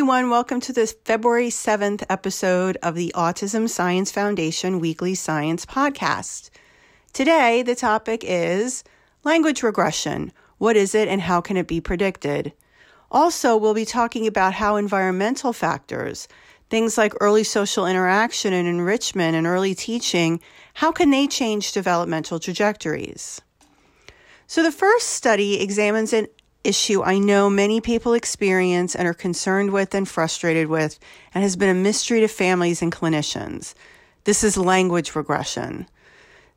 everyone. Welcome to this February 7th episode of the Autism Science Foundation Weekly Science Podcast. Today, the topic is language regression. What is it and how can it be predicted? Also, we'll be talking about how environmental factors, things like early social interaction and enrichment and early teaching, how can they change developmental trajectories? So, the first study examines an issue I know many people experience and are concerned with and frustrated with, and has been a mystery to families and clinicians. This is language regression.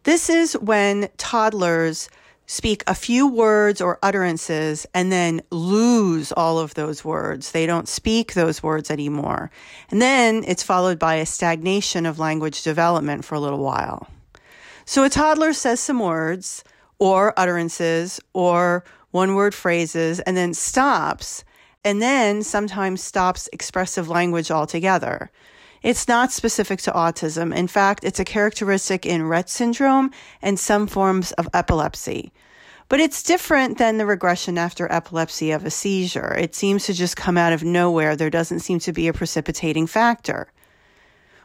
This is when toddlers speak a few words or utterances and then lose all of those words. They don't speak those words anymore. And then it's followed by a stagnation of language development for a little while. So a toddler says some words or utterances or one word phrases and then stops and then sometimes stops expressive language altogether. It's not specific to autism. In fact, it's a characteristic in Rett syndrome and some forms of epilepsy. But it's different than the regression after epilepsy of a seizure. It seems to just come out of nowhere. There doesn't seem to be a precipitating factor.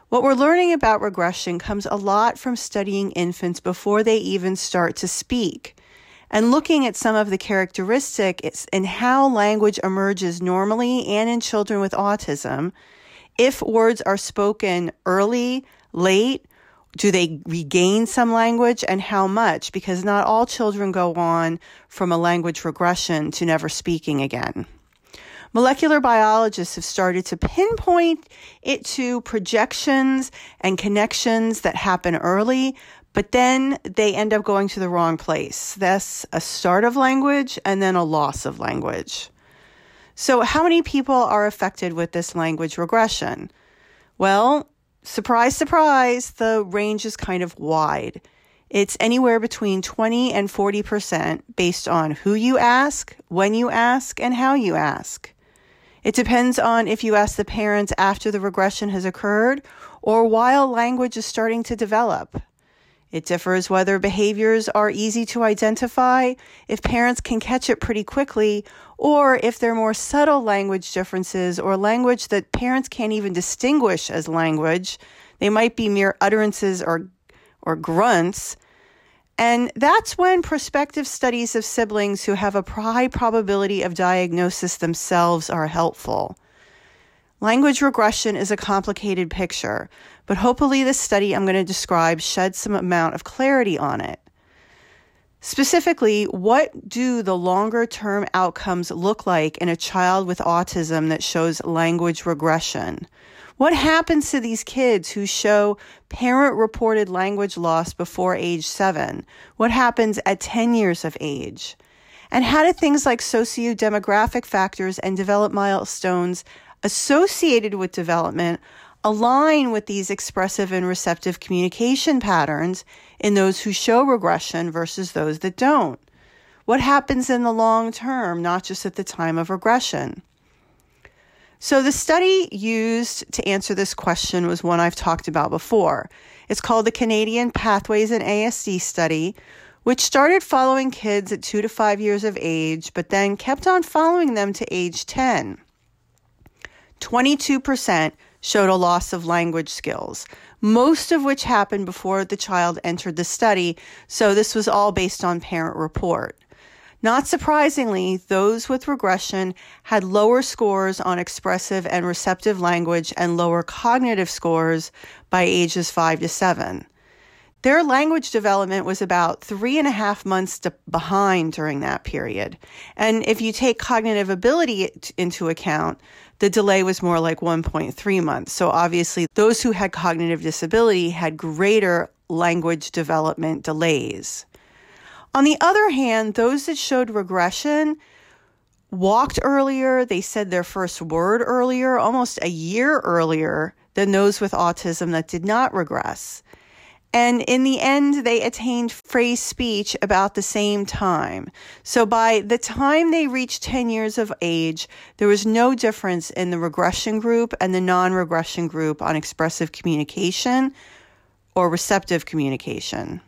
What we're learning about regression comes a lot from studying infants before they even start to speak and looking at some of the characteristics and how language emerges normally and in children with autism. If words are spoken early, late, do they regain some language and how much? Because not all children go on from a language regression to never speaking again. Molecular biologists have started to pinpoint it to projections and connections that happen early, but then they end up going to the wrong place. That's a start of language and then a loss of language. So, how many people are affected with this language regression? Well, surprise, surprise, the range is kind of wide. It's anywhere between 20 and 40% based on who you ask, when you ask, and how you ask. It depends on if you ask the parents after the regression has occurred or while language is starting to develop. It differs whether behaviors are easy to identify, if parents can catch it pretty quickly, or if they're more subtle language differences or language that parents can't even distinguish as language. They might be mere utterances or, or grunts. And that's when prospective studies of siblings who have a high probability of diagnosis themselves are helpful. Language regression is a complicated picture, but hopefully this study I'm going to describe sheds some amount of clarity on it. Specifically, what do the longer term outcomes look like in a child with autism that shows language regression? What happens to these kids who show parent reported language loss before age seven? What happens at 10 years of age? And how do things like socio-demographic factors and development milestones associated with development align with these expressive and receptive communication patterns in those who show regression versus those that don't? What happens in the long term, not just at the time of regression? So, the study used to answer this question was one I've talked about before. It's called the Canadian Pathways in ASD Study, which started following kids at two to five years of age, but then kept on following them to age 10. 22% showed a loss of language skills, most of which happened before the child entered the study, so this was all based on parent report. Not surprisingly, those with regression had lower scores on expressive and receptive language and lower cognitive scores by ages five to seven. Their language development was about three and a half months behind during that period. And if you take cognitive ability into account, the delay was more like 1.3 months. So obviously, those who had cognitive disability had greater language development delays. On the other hand, those that showed regression walked earlier, they said their first word earlier, almost a year earlier than those with autism that did not regress. And in the end, they attained phrase speech about the same time. So by the time they reached 10 years of age, there was no difference in the regression group and the non regression group on expressive communication or receptive communication.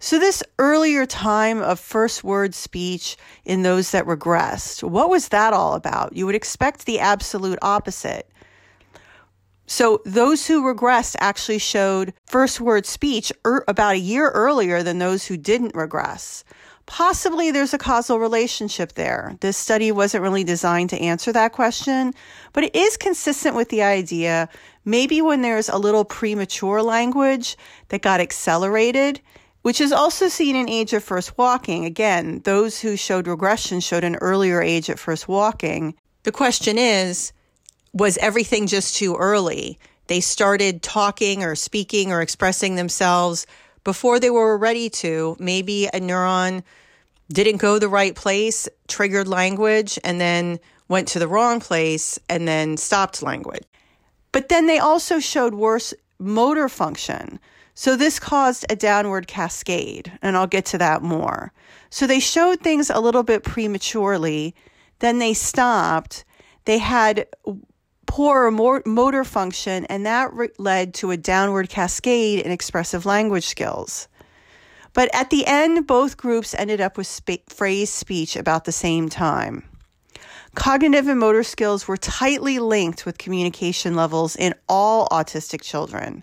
So, this earlier time of first word speech in those that regressed, what was that all about? You would expect the absolute opposite. So, those who regressed actually showed first word speech er, about a year earlier than those who didn't regress. Possibly there's a causal relationship there. This study wasn't really designed to answer that question, but it is consistent with the idea maybe when there's a little premature language that got accelerated, which is also seen in age of first walking. Again, those who showed regression showed an earlier age at first walking. The question is, was everything just too early? They started talking or speaking or expressing themselves before they were ready to. Maybe a neuron didn't go the right place, triggered language, and then went to the wrong place and then stopped language. But then they also showed worse motor function. So this caused a downward cascade, and I'll get to that more. So they showed things a little bit prematurely, then they stopped. They had poor motor function, and that led to a downward cascade in expressive language skills. But at the end, both groups ended up with sp- phrase speech about the same time. Cognitive and motor skills were tightly linked with communication levels in all autistic children.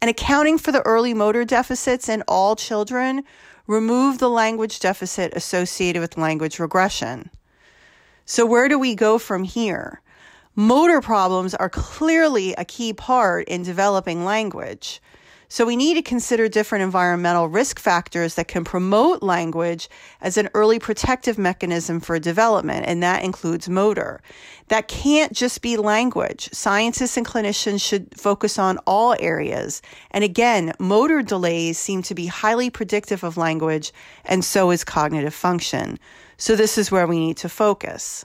And accounting for the early motor deficits in all children removed the language deficit associated with language regression. So, where do we go from here? Motor problems are clearly a key part in developing language. So we need to consider different environmental risk factors that can promote language as an early protective mechanism for development, and that includes motor. That can't just be language. Scientists and clinicians should focus on all areas. And again, motor delays seem to be highly predictive of language, and so is cognitive function. So this is where we need to focus.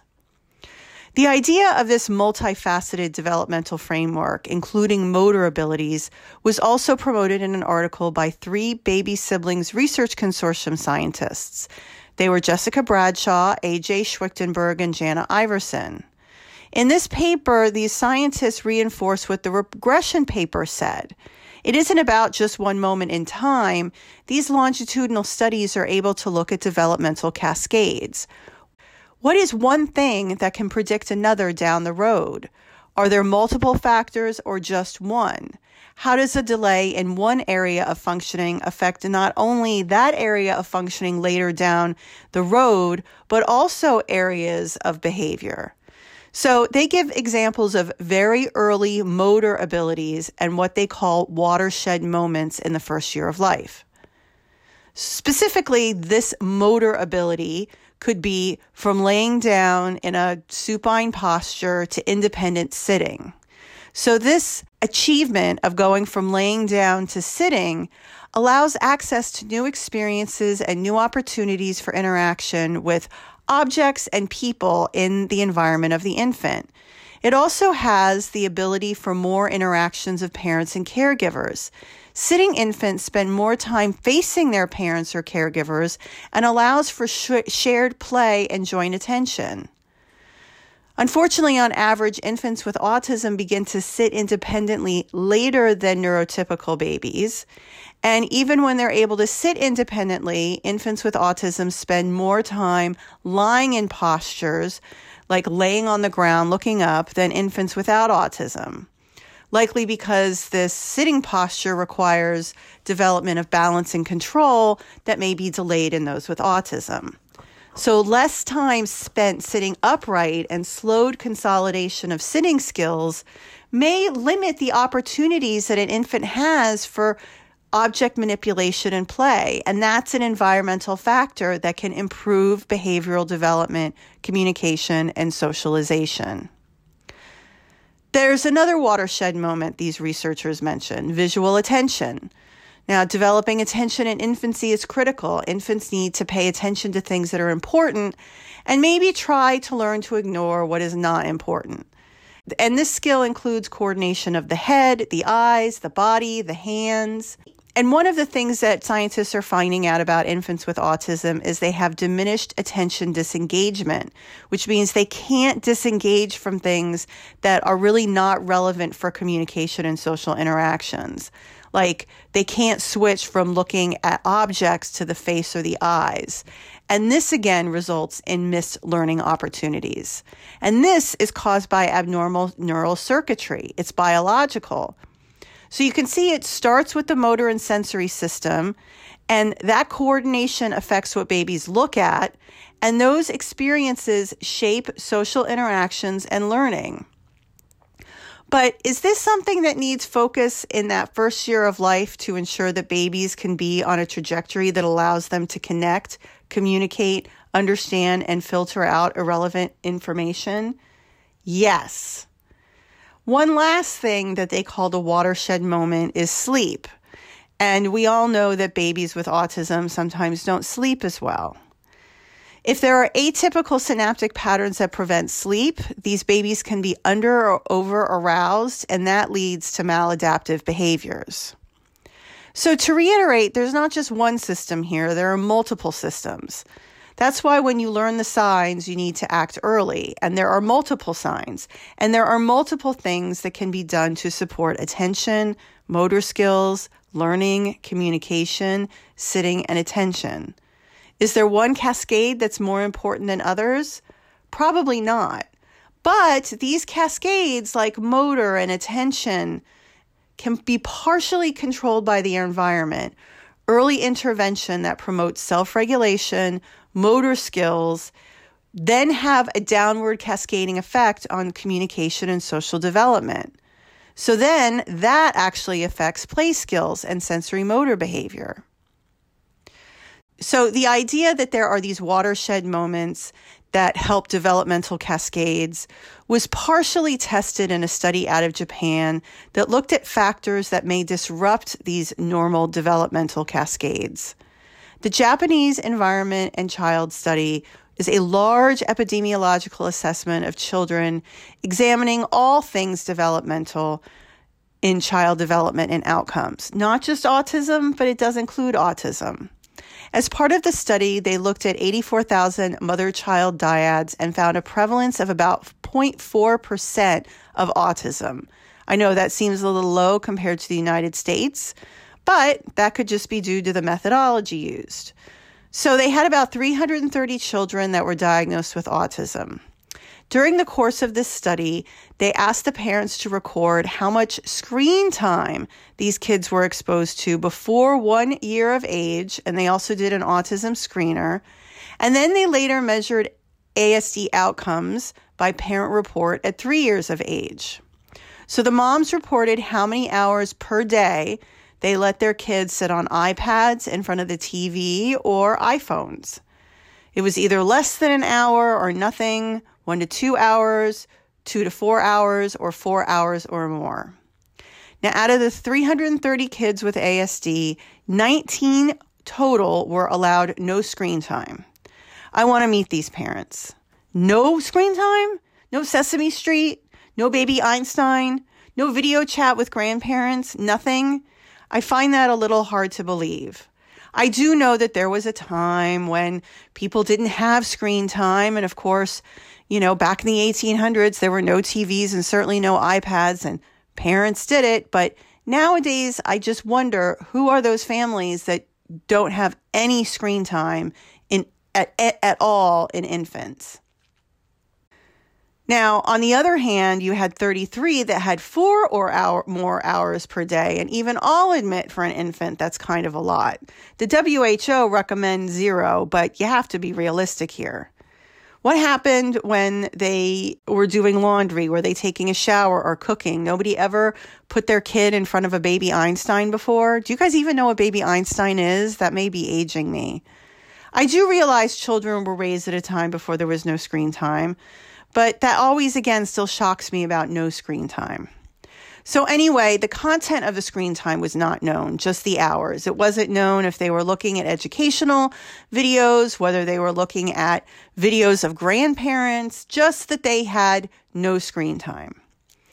The idea of this multifaceted developmental framework, including motor abilities, was also promoted in an article by three baby siblings research consortium scientists. They were Jessica Bradshaw, A.J. Schwichtenberg, and Jana Iverson. In this paper, these scientists reinforce what the regression paper said. It isn't about just one moment in time. These longitudinal studies are able to look at developmental cascades. What is one thing that can predict another down the road? Are there multiple factors or just one? How does a delay in one area of functioning affect not only that area of functioning later down the road, but also areas of behavior? So they give examples of very early motor abilities and what they call watershed moments in the first year of life. Specifically, this motor ability could be from laying down in a supine posture to independent sitting. So, this achievement of going from laying down to sitting allows access to new experiences and new opportunities for interaction with objects and people in the environment of the infant. It also has the ability for more interactions of parents and caregivers. Sitting infants spend more time facing their parents or caregivers and allows for sh- shared play and joint attention. Unfortunately, on average, infants with autism begin to sit independently later than neurotypical babies. And even when they're able to sit independently, infants with autism spend more time lying in postures, like laying on the ground looking up, than infants without autism likely because this sitting posture requires development of balance and control that may be delayed in those with autism. So, less time spent sitting upright and slowed consolidation of sitting skills may limit the opportunities that an infant has for object manipulation and play. And that's an environmental factor that can improve behavioral development, communication, and socialization. There's another watershed moment these researchers mention visual attention. Now, developing attention in infancy is critical. Infants need to pay attention to things that are important and maybe try to learn to ignore what is not important. And this skill includes coordination of the head, the eyes, the body, the hands, and one of the things that scientists are finding out about infants with autism is they have diminished attention disengagement, which means they can't disengage from things that are really not relevant for communication and social interactions, Like they can't switch from looking at objects to the face or the eyes. And this again results in missed learning opportunities. And this is caused by abnormal neural circuitry. It's biological. So you can see it starts with the motor and sensory system, and that coordination affects what babies look at, and those experiences shape social interactions and learning. But is this something that needs focus in that first year of life to ensure that babies can be on a trajectory that allows them to connect, communicate, understand, and filter out irrelevant information? Yes. One last thing that they call the watershed moment is sleep. And we all know that babies with autism sometimes don't sleep as well. If there are atypical synaptic patterns that prevent sleep, these babies can be under or over aroused, and that leads to maladaptive behaviors. So, to reiterate, there's not just one system here, there are multiple systems. That's why when you learn the signs, you need to act early. And there are multiple signs, and there are multiple things that can be done to support attention, motor skills, learning, communication, sitting, and attention. Is there one cascade that's more important than others? Probably not. But these cascades, like motor and attention, can be partially controlled by the environment. Early intervention that promotes self regulation, motor skills, then have a downward cascading effect on communication and social development. So then that actually affects play skills and sensory motor behavior. So the idea that there are these watershed moments that help developmental cascades was partially tested in a study out of Japan that looked at factors that may disrupt these normal developmental cascades. The Japanese Environment and Child Study is a large epidemiological assessment of children examining all things developmental in child development and outcomes, not just autism, but it does include autism. As part of the study, they looked at 84,000 mother child dyads and found a prevalence of about 0.4% of autism. I know that seems a little low compared to the United States, but that could just be due to the methodology used. So they had about 330 children that were diagnosed with autism. During the course of this study, they asked the parents to record how much screen time these kids were exposed to before one year of age, and they also did an autism screener. And then they later measured ASD outcomes by parent report at three years of age. So the moms reported how many hours per day they let their kids sit on iPads in front of the TV or iPhones. It was either less than an hour or nothing, one to two hours, two to four hours, or four hours or more. Now, out of the 330 kids with ASD, 19 total were allowed no screen time. I want to meet these parents. No screen time? No Sesame Street? No baby Einstein? No video chat with grandparents? Nothing? I find that a little hard to believe. I do know that there was a time when people didn't have screen time. And of course, you know, back in the 1800s, there were no TVs and certainly no iPads, and parents did it. But nowadays, I just wonder who are those families that don't have any screen time in at, at, at all in infants. Now, on the other hand, you had 33 that had four or hour, more hours per day, and even I'll admit for an infant that's kind of a lot. The WHO recommends zero, but you have to be realistic here. What happened when they were doing laundry? Were they taking a shower or cooking? Nobody ever put their kid in front of a baby Einstein before. Do you guys even know what baby Einstein is? That may be aging me. I do realize children were raised at a time before there was no screen time. But that always, again, still shocks me about no screen time. So, anyway, the content of the screen time was not known, just the hours. It wasn't known if they were looking at educational videos, whether they were looking at videos of grandparents, just that they had no screen time.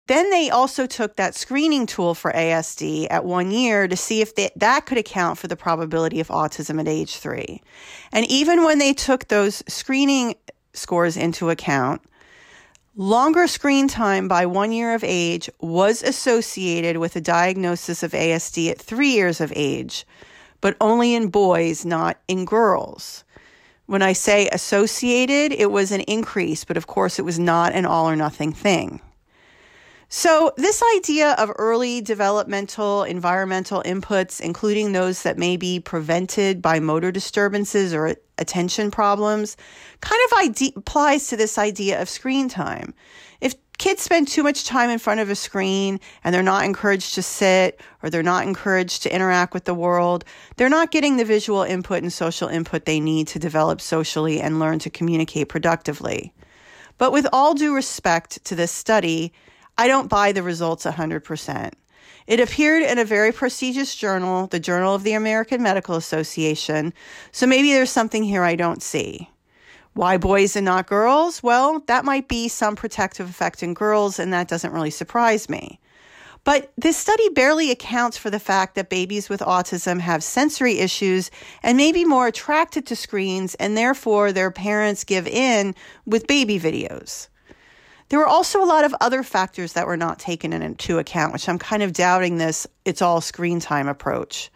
Then they also took that screening tool for ASD at one year to see if they, that could account for the probability of autism at age three. And even when they took those screening scores into account, Longer screen time by one year of age was associated with a diagnosis of ASD at three years of age, but only in boys, not in girls. When I say associated, it was an increase, but of course it was not an all or nothing thing. So, this idea of early developmental environmental inputs, including those that may be prevented by motor disturbances or attention problems, kind of ide- applies to this idea of screen time. If kids spend too much time in front of a screen and they're not encouraged to sit or they're not encouraged to interact with the world, they're not getting the visual input and social input they need to develop socially and learn to communicate productively. But with all due respect to this study, I don't buy the results 100%. It appeared in a very prestigious journal, the Journal of the American Medical Association, so maybe there's something here I don't see. Why boys and not girls? Well, that might be some protective effect in girls, and that doesn't really surprise me. But this study barely accounts for the fact that babies with autism have sensory issues and may be more attracted to screens, and therefore their parents give in with baby videos. There were also a lot of other factors that were not taken into account, which I'm kind of doubting this it's all screen time approach.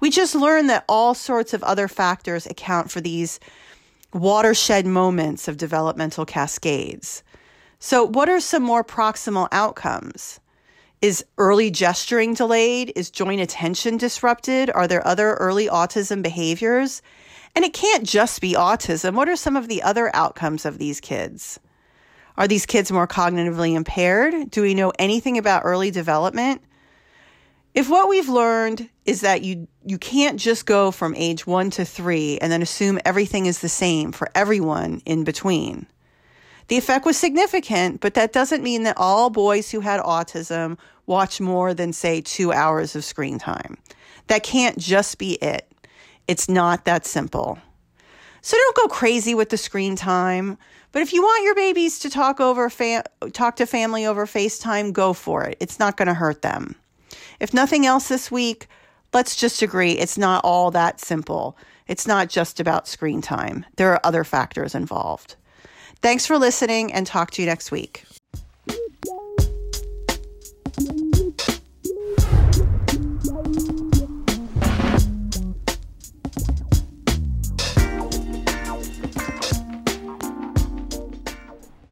We just learned that all sorts of other factors account for these watershed moments of developmental cascades. So, what are some more proximal outcomes? Is early gesturing delayed? Is joint attention disrupted? Are there other early autism behaviors? And it can't just be autism. What are some of the other outcomes of these kids? Are these kids more cognitively impaired? Do we know anything about early development? If what we've learned is that you you can't just go from age 1 to 3 and then assume everything is the same for everyone in between. The effect was significant, but that doesn't mean that all boys who had autism watch more than say 2 hours of screen time. That can't just be it. It's not that simple. So don't go crazy with the screen time. But if you want your babies to talk over fa- talk to family over FaceTime, go for it. It's not going to hurt them. If nothing else this week, let's just agree it's not all that simple. It's not just about screen time. There are other factors involved. Thanks for listening and talk to you next week.